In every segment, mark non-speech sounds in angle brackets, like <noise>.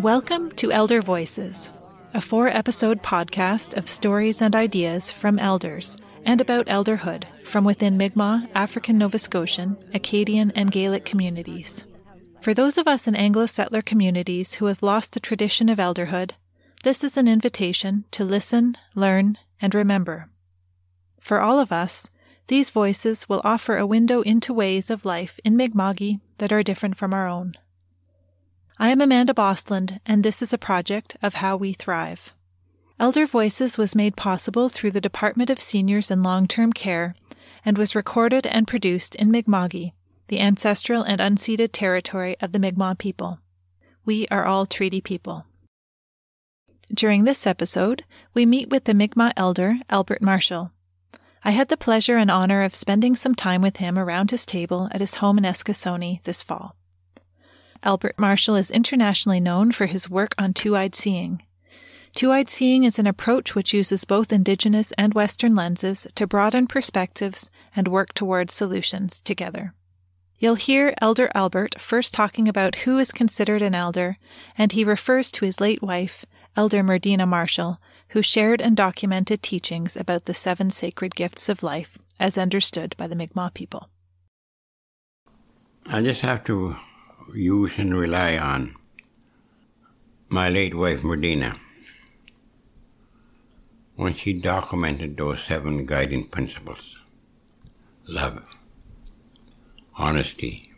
Welcome to Elder Voices, a four episode podcast of stories and ideas from elders and about elderhood from within Mi'kmaq, African Nova Scotian, Acadian, and Gaelic communities. For those of us in Anglo settler communities who have lost the tradition of elderhood, this is an invitation to listen, learn, and remember. For all of us, these voices will offer a window into ways of life in Mi'kma'ki that are different from our own. I am Amanda Bostland, and this is a project of How We Thrive. Elder Voices was made possible through the Department of Seniors and Long Term Care and was recorded and produced in Mi'kma'ki, the ancestral and unceded territory of the Mi'kmaq people. We are all treaty people. During this episode, we meet with the Mi'kmaq elder, Albert Marshall. I had the pleasure and honor of spending some time with him around his table at his home in Eskasoni this fall. Albert Marshall is internationally known for his work on two eyed seeing. Two eyed seeing is an approach which uses both Indigenous and Western lenses to broaden perspectives and work towards solutions together. You'll hear Elder Albert first talking about who is considered an elder, and he refers to his late wife, Elder Murdena Marshall, who shared and documented teachings about the seven sacred gifts of life as understood by the Mi'kmaq people. I just have to use and rely on my late wife, Murdena, when she documented those seven guiding principles love, honesty,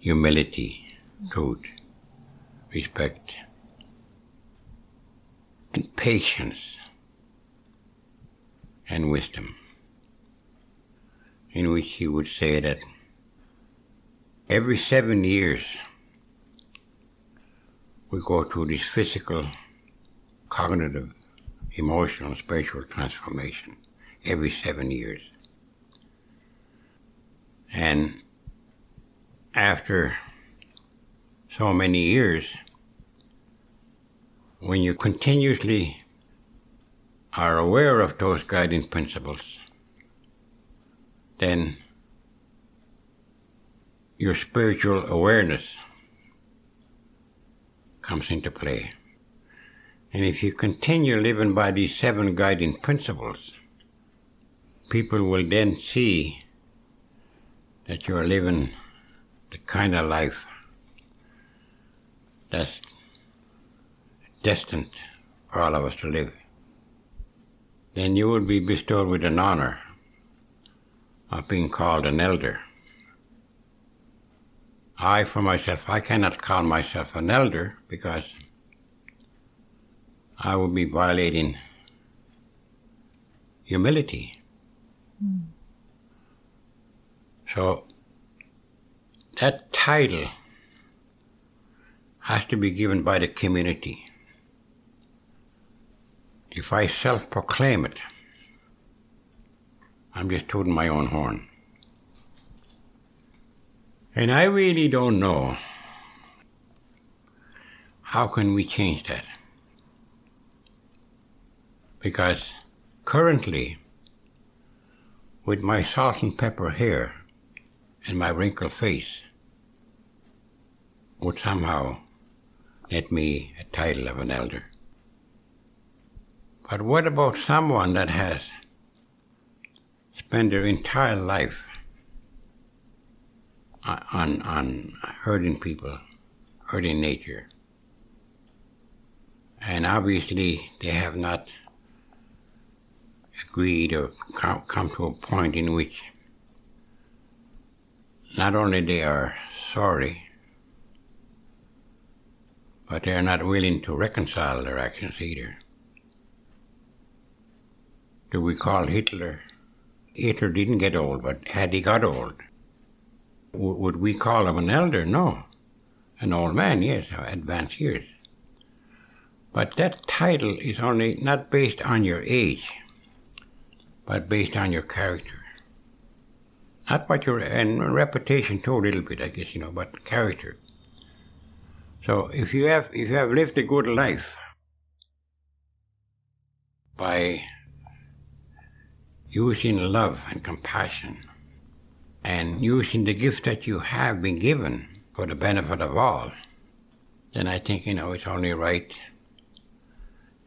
humility, truth, respect, and patience and wisdom, in which he would say that every seven years we go through this physical, cognitive, emotional, spiritual transformation every seven years. And after so many years, when you continuously are aware of those guiding principles, then your spiritual awareness comes into play. And if you continue living by these seven guiding principles, people will then see that you're living the kind of life that's destined for all of us to live, then you will be bestowed with an honor of being called an elder. I, for myself, I cannot call myself an elder because I would be violating humility. Mm. So, that title has to be given by the community if I self proclaim it, I'm just tooting my own horn. And I really don't know how can we change that? Because currently, with my salt and pepper hair and my wrinkled face, would somehow net me a title of an elder. But what about someone that has spent their entire life on, on hurting people, hurting nature? And obviously they have not agreed or come, come to a point in which not only they are sorry, but they are not willing to reconcile their actions either do we call Hitler? Hitler didn't get old, but had he got old, w- would we call him an elder? No. An old man, yes, advanced years. But that title is only not based on your age, but based on your character. Not what your, and reputation too, a little bit, I guess, you know, but character. So if you have, if you have lived a good life by using love and compassion and using the gift that you have been given for the benefit of all, then I think, you know, it's only right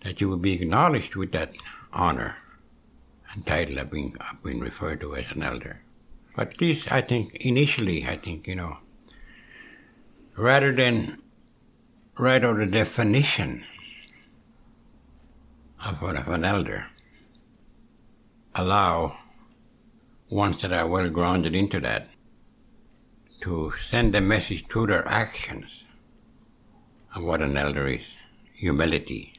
that you will be acknowledged with that honor and title of being, of being referred to as an elder. But least I think initially, I think, you know, rather than write out a definition of what of an elder, allow ones that are well grounded into that to send a message through their actions of what an elder is. Humility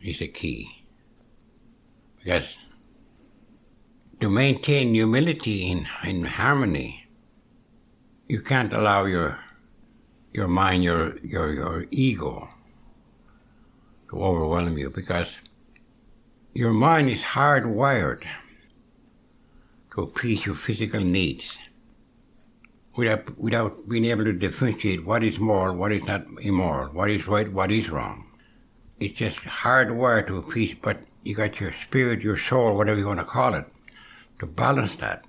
is a key. Because to maintain humility in, in harmony, you can't allow your your mind, your your your ego to overwhelm you because your mind is hardwired to appease your physical needs without, without being able to differentiate what is moral, what is not immoral, what is right, what is wrong. It's just hardwired to appease, but you got your spirit, your soul, whatever you want to call it, to balance that.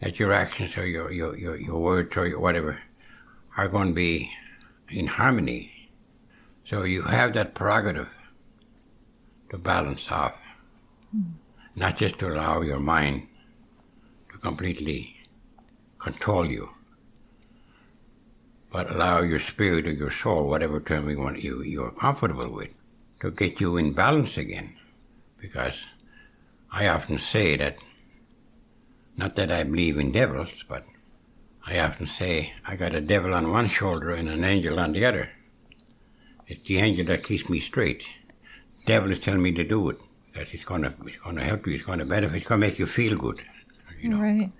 That your actions or your, your, your, your words or your whatever are going to be in harmony. So you have that prerogative to balance off, mm. not just to allow your mind to completely control you, but allow your spirit or your soul, whatever term you want you you're comfortable with, to get you in balance again. Because I often say that, not that I believe in devils, but I often say I got a devil on one shoulder and an angel on the other. It's the angel that keeps me straight. Devil is telling me to do it because it's gonna it's gonna help you. It's gonna benefit. It's gonna make you feel good. You know? Right.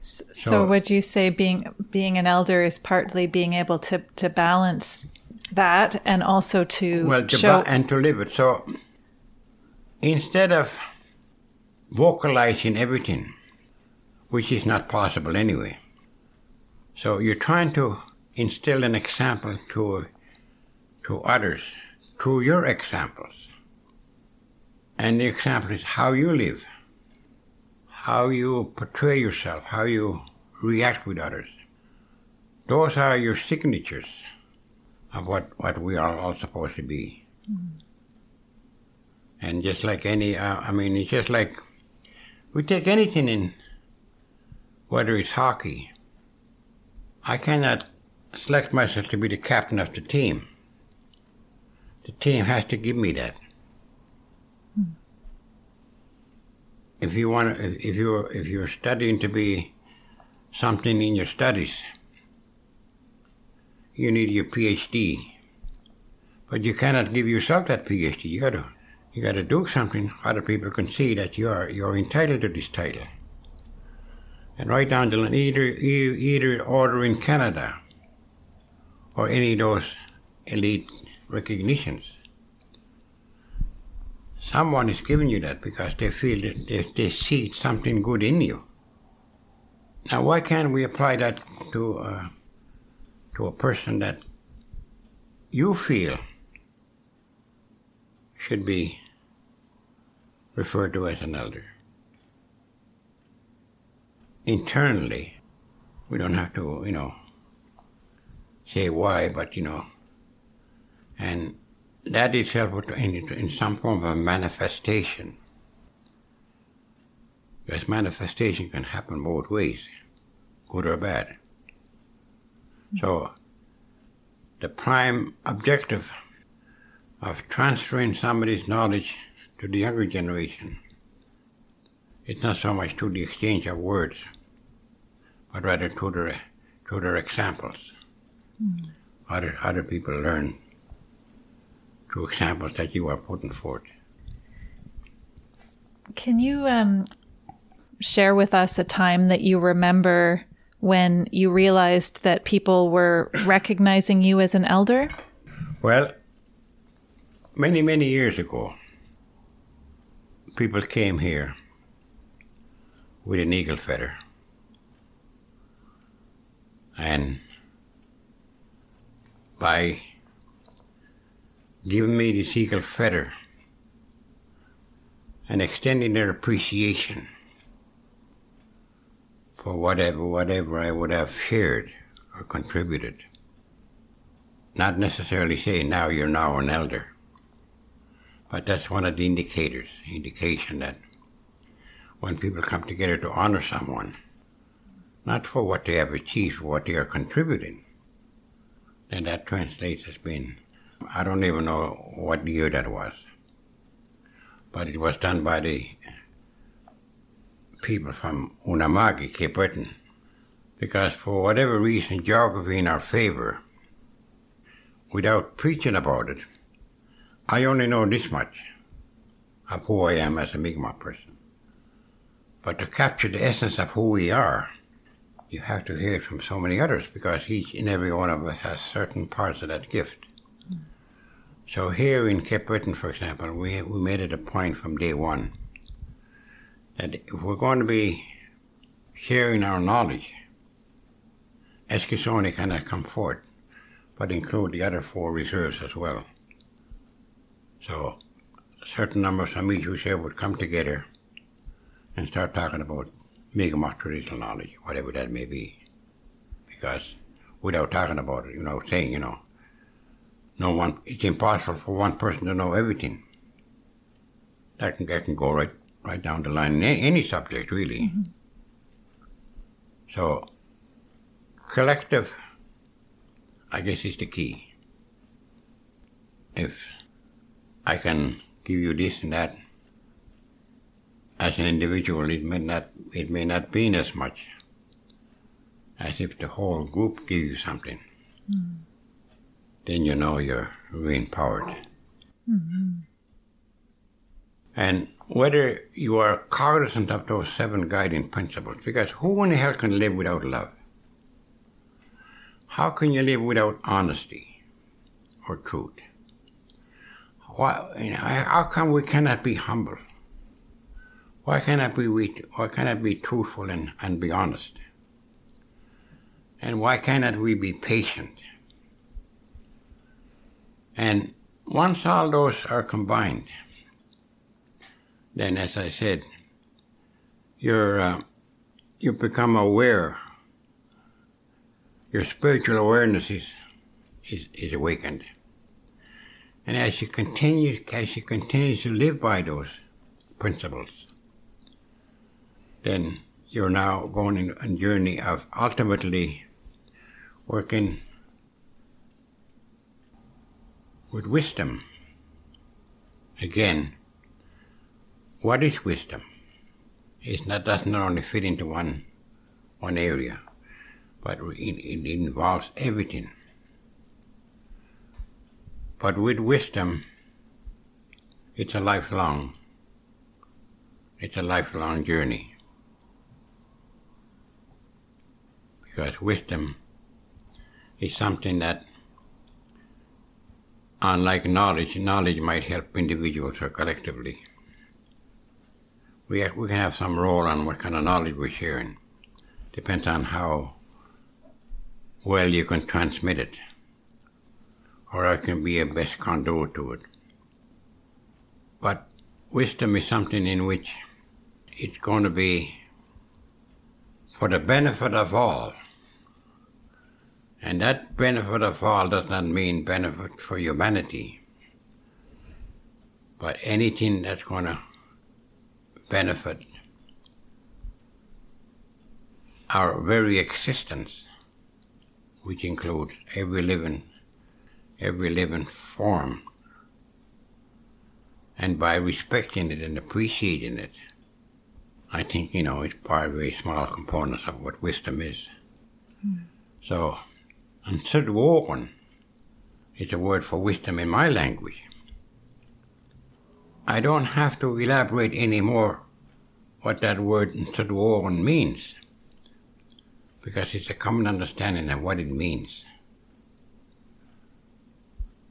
So, so, would you say being being an elder is partly being able to to balance that and also to well to show ba- and to live it. So instead of vocalizing everything, which is not possible anyway, so you're trying to instill an example to to others through your examples, and the example is how you live how you portray yourself, how you react with others. Those are your signatures of what, what we are all supposed to be. Mm-hmm. And just like any, uh, I mean, it's just like we take anything in, whether it's hockey. I cannot select myself to be the captain of the team. The team has to give me that. Hmm. if you want if you're if you're studying to be something in your studies, you need your PhD. But you cannot give yourself that PhD. You gotta you gotta do something other people can see that you're you're entitled to this title. And right down to either either order in Canada or any of those elite recognitions someone is giving you that because they feel that they, they see something good in you. Now, why can't we apply that to uh, to a person that you feel should be referred to as an elder? Internally, we don't have to, you know, say why, but you know, and that itself would in, in some form of a manifestation. Because manifestation can happen both ways, good or bad. So, the prime objective of transferring somebody's knowledge to the younger generation it's not so much to the exchange of words, but rather to their, to their examples. Mm. Other, other people learn to examples that you are putting forth. Can you um, share with us a time that you remember when you realized that people were recognizing you as an elder? Well, many, many years ago, people came here with an eagle feather. And by giving me this eagle feather and extending their appreciation for whatever whatever I would have shared or contributed. Not necessarily saying now you're now an elder. But that's one of the indicators, indication that when people come together to honor someone, not for what they have achieved, what they are contributing, then that translates as being, I don't even know what year that was, but it was done by the people from Unama'ki, Cape Breton, because for whatever reason, geography in our favor, without preaching about it, I only know this much of who I am as a Mi'kmaq person. But to capture the essence of who we are, you have to hear it from so many others because each and every one of us has certain parts of that gift. So here in Cape Breton, for example, we, we made it a point from day one that if we're going to be sharing our knowledge, Eskasoni cannot come forth, but include the other four reserves as well. So a certain numbers from each reserve would come together and start talking about Mi'kmaq traditional knowledge, whatever that may be. Because without talking about it, you know, saying, you know, no one, it's impossible for one person to know everything. That can, that can go right, right down the line in any, any subject, really. Mm-hmm. So, collective, I guess, is the key. If I can give you this and that, as an individual, it may not it may not mean as much as if the whole group gives you something. Mm. Then you know you're re-empowered. Mm-hmm. And whether you are cognizant of those seven guiding principles, because who in the hell can live without love? How can you live without honesty or truth? Why, you know, how come we cannot be humble? Why cannot we why cannot be truthful and, and be honest? And why cannot we be patient? And once all those are combined, then, as I said, you're uh, you become aware. Your spiritual awareness is, is is awakened, and as you continue as you continue to live by those principles, then you're now going on a journey of ultimately working with wisdom. Again, what is wisdom? It's not does not only fit into one one area, but it, it involves everything. But with wisdom, it's a lifelong. It's a lifelong journey. because wisdom is something that, unlike knowledge, knowledge might help individuals or collectively. We, we can have some role on what kind of knowledge we're sharing. Depends on how well you can transmit it, or I can be a best conduit to it. But wisdom is something in which it's going to be for the benefit of all. And that benefit of all does not mean benefit for humanity, but anything that's going to benefit our very existence, which includes every living, every living form. And by respecting it and appreciating it, I think, you know, it's part of very small components of what wisdom is. Mm. So, and Sudwogan is a word for wisdom in my language. I don't have to elaborate any more what that word Sudwogan means, because it's a common understanding of what it means.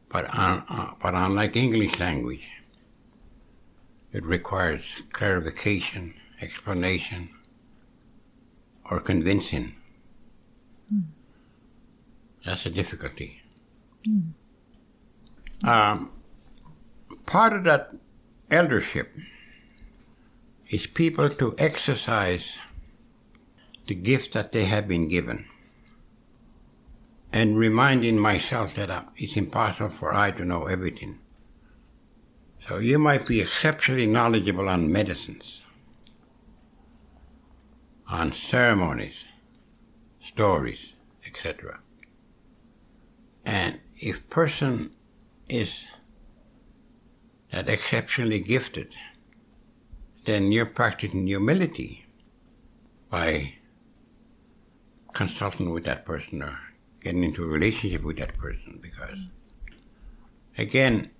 But, uh, but unlike English language, it requires clarification, explanation, or convincing. That's a difficulty. Mm. Um, part of that eldership is people to exercise the gift that they have been given and reminding myself that uh, it's impossible for I to know everything. So you might be exceptionally knowledgeable on medicines, on ceremonies, stories, etc. And if person is that exceptionally gifted, then you're practicing humility by consulting with that person or getting into a relationship with that person because, again,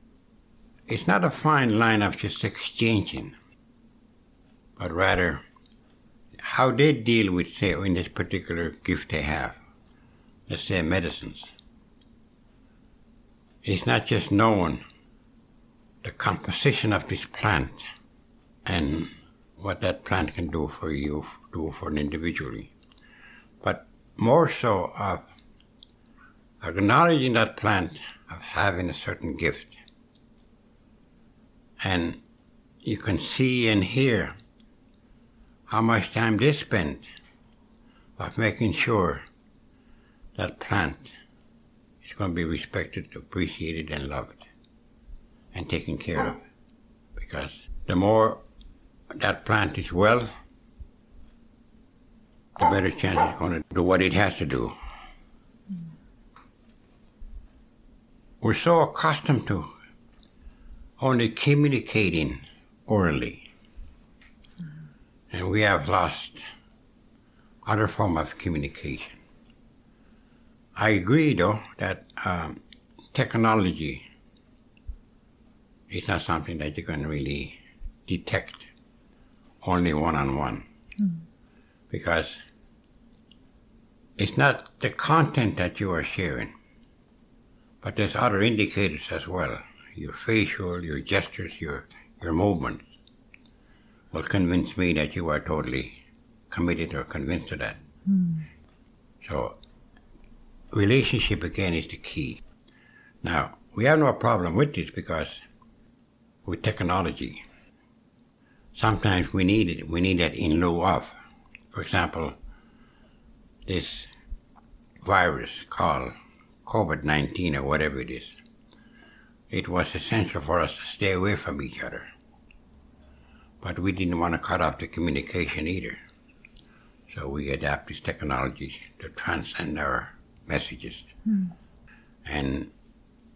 it's not a fine line of just exchanging, but rather how they deal with, say, in this particular gift they have, let's say medicines. It's not just knowing the composition of this plant and what that plant can do for you, do for an individually, but more so of acknowledging that plant of having a certain gift. And you can see and hear how much time they spend of making sure that plant is going to be respected, appreciated, and loved and taken care of. Because the more that plant is well, the better chance it's going to do what it has to do. We're so accustomed to only communicating orally. And we have lost other form of communication. I agree, though, that um, technology is not something that you can really detect only one on one. Because it's not the content that you are sharing, but there's other indicators as well. Your facial, your gestures, your, your movements will convince me that you are totally committed or convinced of that. So, relationship again is the key. Now, we have no problem with this because with technology, sometimes we need it, we need that in lieu of. For example, this virus called COVID 19 or whatever it is, it was essential for us to stay away from each other. But we didn't want to cut off the communication either. So we adapt this technology to transcend our messages. Hmm. And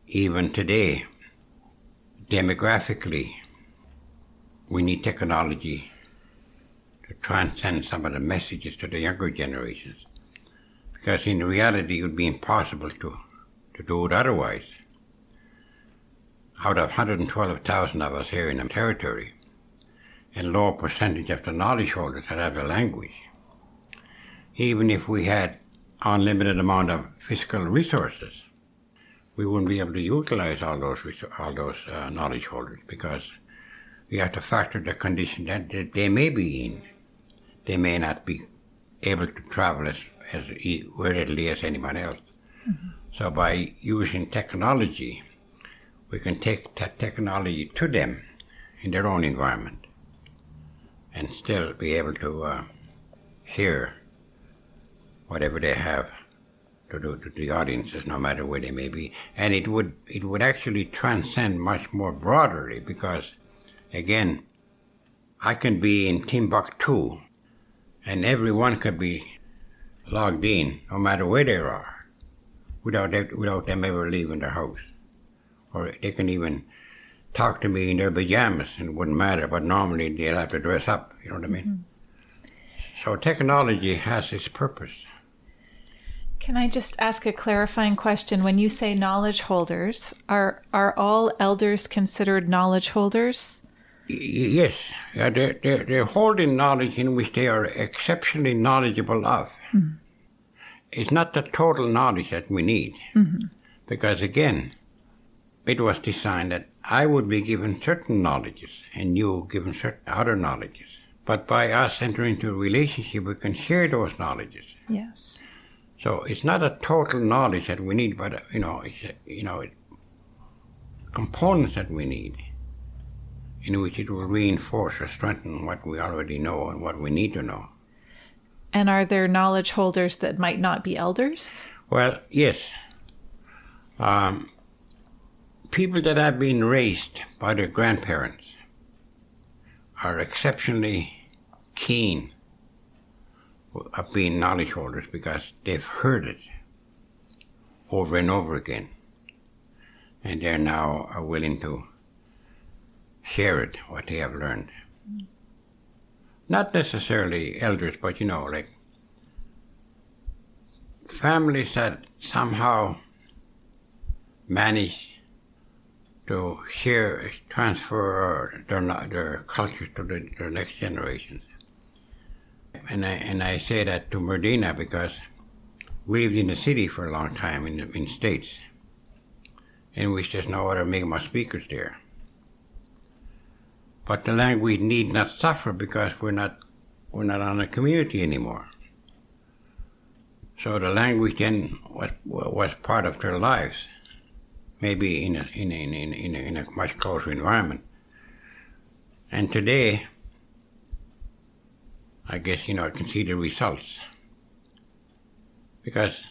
even today, demographically, we need technology to transcend some of the messages to the younger generations because in reality it would be impossible to, to do it otherwise. Out of 112,000 of us here in the territory, a low percentage of the knowledge holders that have the language. Even if we had unlimited amount of physical resources, we wouldn't be able to utilize all those all those uh, knowledge holders because we have to factor the condition that they may be in. They may not be able to travel as as readily as anyone else. Mm-hmm. So by using technology, we can take that technology to them in their own environment and still be able to uh, hear whatever they have to do to the audiences, no matter where they may be. And it would it would actually transcend much more broadly because, again, I can be in Timbuktu, and everyone could be logged in, no matter where they are, without them, without them ever leaving their house. Or they can even talk to me in their pajamas and it wouldn't matter, but normally they'll have to dress up, you know what I mean? Mm-hmm. So technology has its purpose. Can I just ask a clarifying question? When you say knowledge holders, are are all elders considered knowledge holders? Yes, yeah, they're, they're, they're holding knowledge in which they are exceptionally knowledgeable of. Mm-hmm. It's not the total knowledge that we need. Mm-hmm. Because again, it was designed that I would be given certain knowledges and you given certain other knowledges. But by us entering into a relationship, we can share those knowledges. Yes. So it's not a total knowledge that we need, but you know, it's, you know, components that we need, in which it will reinforce or strengthen what we already know and what we need to know. And are there knowledge holders that might not be elders? Well, yes. Um, people that have been raised by their grandparents are exceptionally keen of being knowledge holders because they've heard it over and over again. And they're now are willing to share it, what they have learned. Not necessarily elders, but you know, like families that somehow manage to share, transfer their, their culture to the, their next generations. And I, and I say that to Murdena because we lived in the city for a long time in the in States, in which there's no other Mi'kmaq speakers there. But the language need not suffer because we're not we're not on a community anymore. So the language then was, was part of their lives, maybe in in, a, in, a, in, a, in a much closer environment. And today, I guess, you know, I can see the results. Because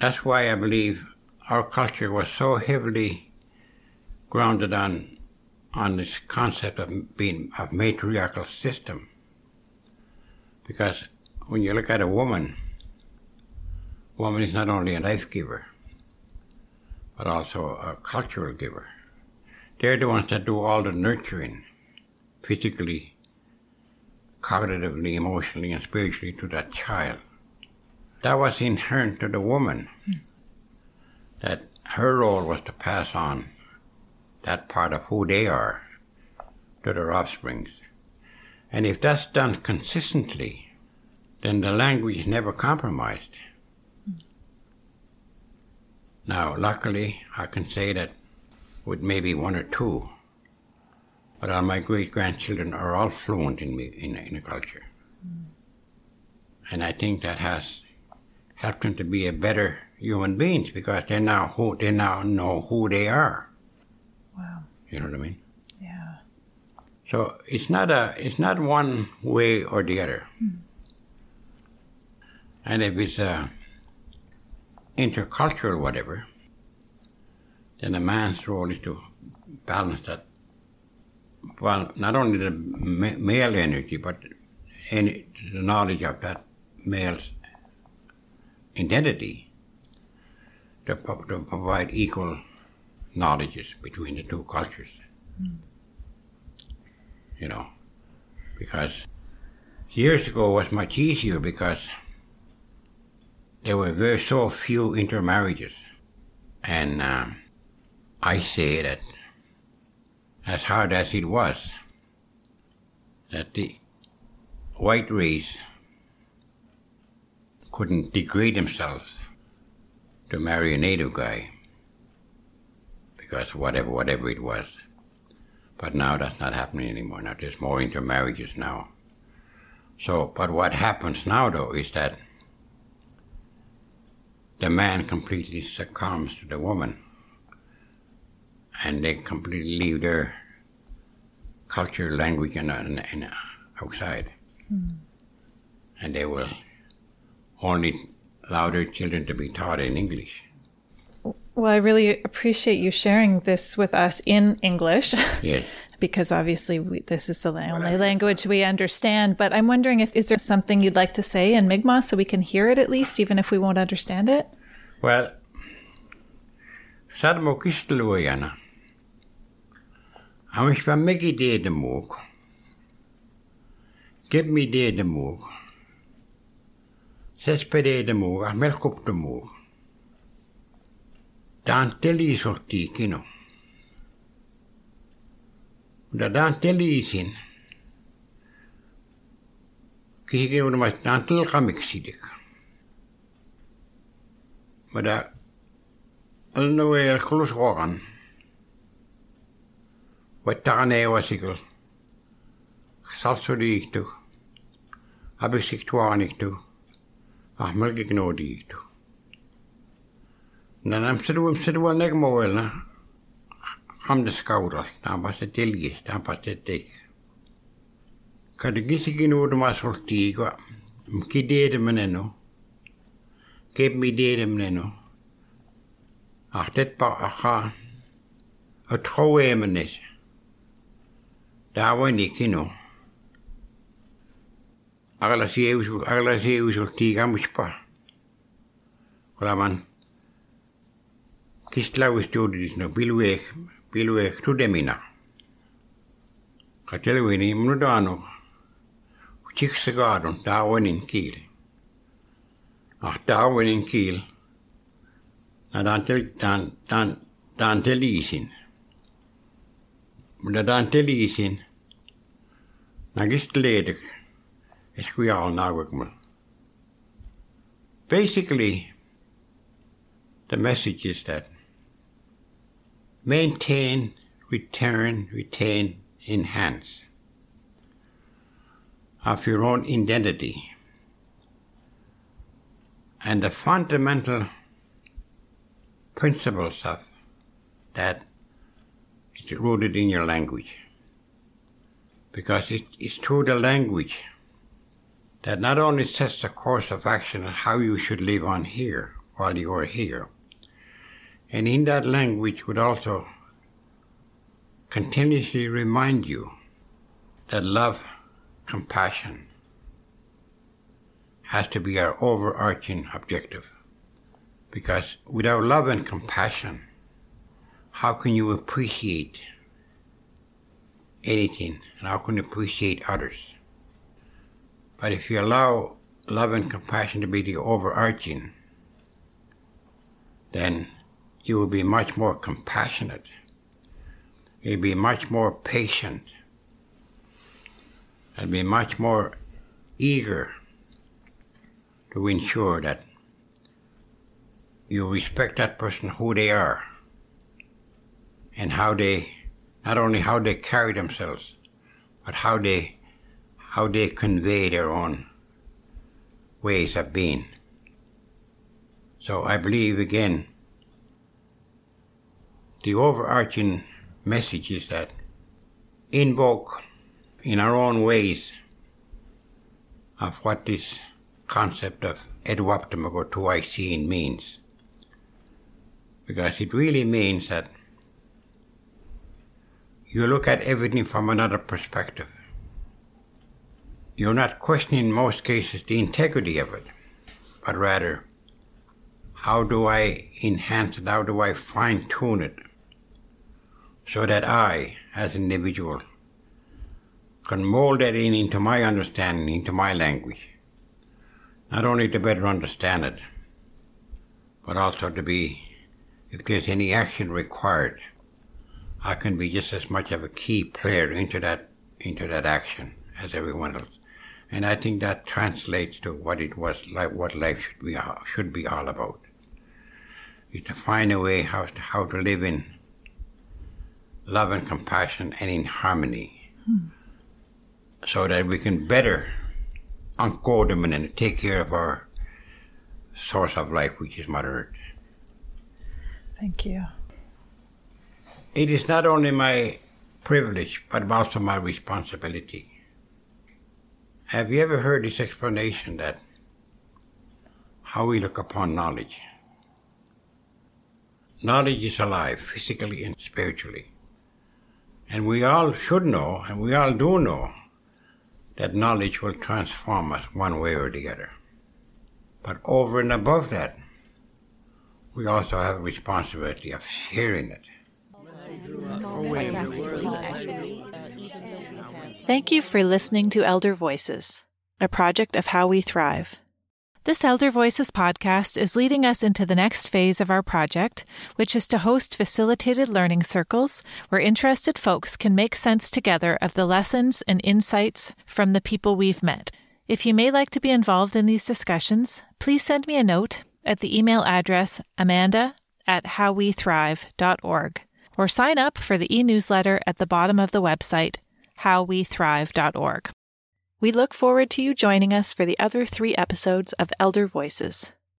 that's why I believe our culture was so heavily grounded on on this concept of being a matriarchal system. Because when you look at a woman, woman is not only a life giver, but also a cultural giver. They're the ones that do all the nurturing, physically, cognitively, emotionally, and spiritually to that child. That was inherent to the woman. That her role was to pass on that part of who they are to their offsprings. And if that's done consistently, then the language is never compromised. Now, luckily, I can say that with maybe one or two, but all my great grandchildren are all fluent in, in, in the culture. Mm. And I think that has helped them to be a better human beings because they now who they now know who they are. Wow. You know what I mean? Yeah. So it's not a it's not one way or the other. Mm. And if it's a intercultural whatever, then a man's role is to balance that. Well, not only the male energy, but any, the knowledge of that male's identity to, to provide equal knowledges between the two cultures. Mm. You know, because years ago was much easier because there were very so few intermarriages. And um, I say that as hard as it was, that the white race couldn't degrade themselves to marry a native guy because whatever whatever it was. But now that's not happening anymore. Now there's more intermarriages now. So, but what happens now though is that the man completely succumbs to the woman, and they completely leave their culture, language, and, and, outside, mm. and they will only allow their children to be taught in English. Well, I really appreciate you sharing this with us in English. Yes. <laughs> because obviously we, this is the only language we understand. But I'm wondering if is there something you'd like to say in Mi'kmaq so we can hear it at least, even if we won't understand it. Well, sadmo kisteluojana. Hou eens van Mickey de ook. Geb me de ook. Zes per de ook, ach melk op de moog. Dan tilly is ook die kino. Dat dan tilly is in. Kijk even wat dan tilly kan ik zien. Maar dat... Al nou weer kloos gaan. veterinääräsikul sarsuliiktu abisiktuaaniktu ahmalgignoodiiktu nanamsiduum sidua negmoelna amniskauras tampase tilgis tampase tik kadegisikin uudmasultiiko mkideedemeneno kebmideedemeneno ahtet pa ahaa. A troemenis دعواني أغلى شيء وشو أغلى شيء وشو تيجا مشبا kulaman kistlaustuudis no pilveek pilveek tudemina ka telvini minu taanu tsikse kaadun taavonin kiil ah taavonin kiil no ta on tel- ta on ta on ta on teliisin Mutta daan teliisin. Nagist ledig. Es kui al nagwekmul. Basically, the message is that maintain, return, retain, enhance of your own identity. And the fundamental principles of that rooted in your language. Because it is through the language that not only sets the course of action and how you should live on here while you are here, and in that language would also continuously remind you that love, compassion has to be our overarching objective. Because without love and compassion, how can you appreciate anything and how can you appreciate others? But if you allow love and compassion to be the overarching, then you will be much more compassionate. You'll be much more patient. And be much more eager to ensure that you respect that person who they are and how they not only how they carry themselves, but how they how they convey their own ways of being. So I believe again the overarching message is that invoke in our own ways of what this concept of Etuaptmumk tuisin means. Because it really means that you look at everything from another perspective. You're not questioning in most cases the integrity of it, but rather how do I enhance it, how do I fine tune it so that I, as an individual, can mold that in into my understanding, into my language. Not only to better understand it, but also to be, if there's any action required, I can be just as much of a key player into that into that action as everyone else. And I think that translates to what it was like, what life should be should be all about. Is to find a way how to, how to live in love and compassion and in harmony, hmm. so that we can better encode them and take care of our source of life, which is Mother Earth. Thank you. It is not only my privilege, but also my responsibility. Have you ever heard this explanation that how we look upon knowledge? Knowledge is alive, physically and spiritually. And we all should know, and we all do know, that knowledge will transform us one way or the other. But over and above that, we also have a responsibility of sharing it. Thank you for listening to Elder Voices, a project of How We Thrive. This Elder Voices podcast is leading us into the next phase of our project, which is to host facilitated learning circles where interested folks can make sense together of the lessons and insights from the people we've met. If you may like to be involved in these discussions, please send me a note at the email address amanda at howwethrive.org or sign up for the e newsletter at the bottom of the website, howwethrive.org. We look forward to you joining us for the other three episodes of Elder Voices.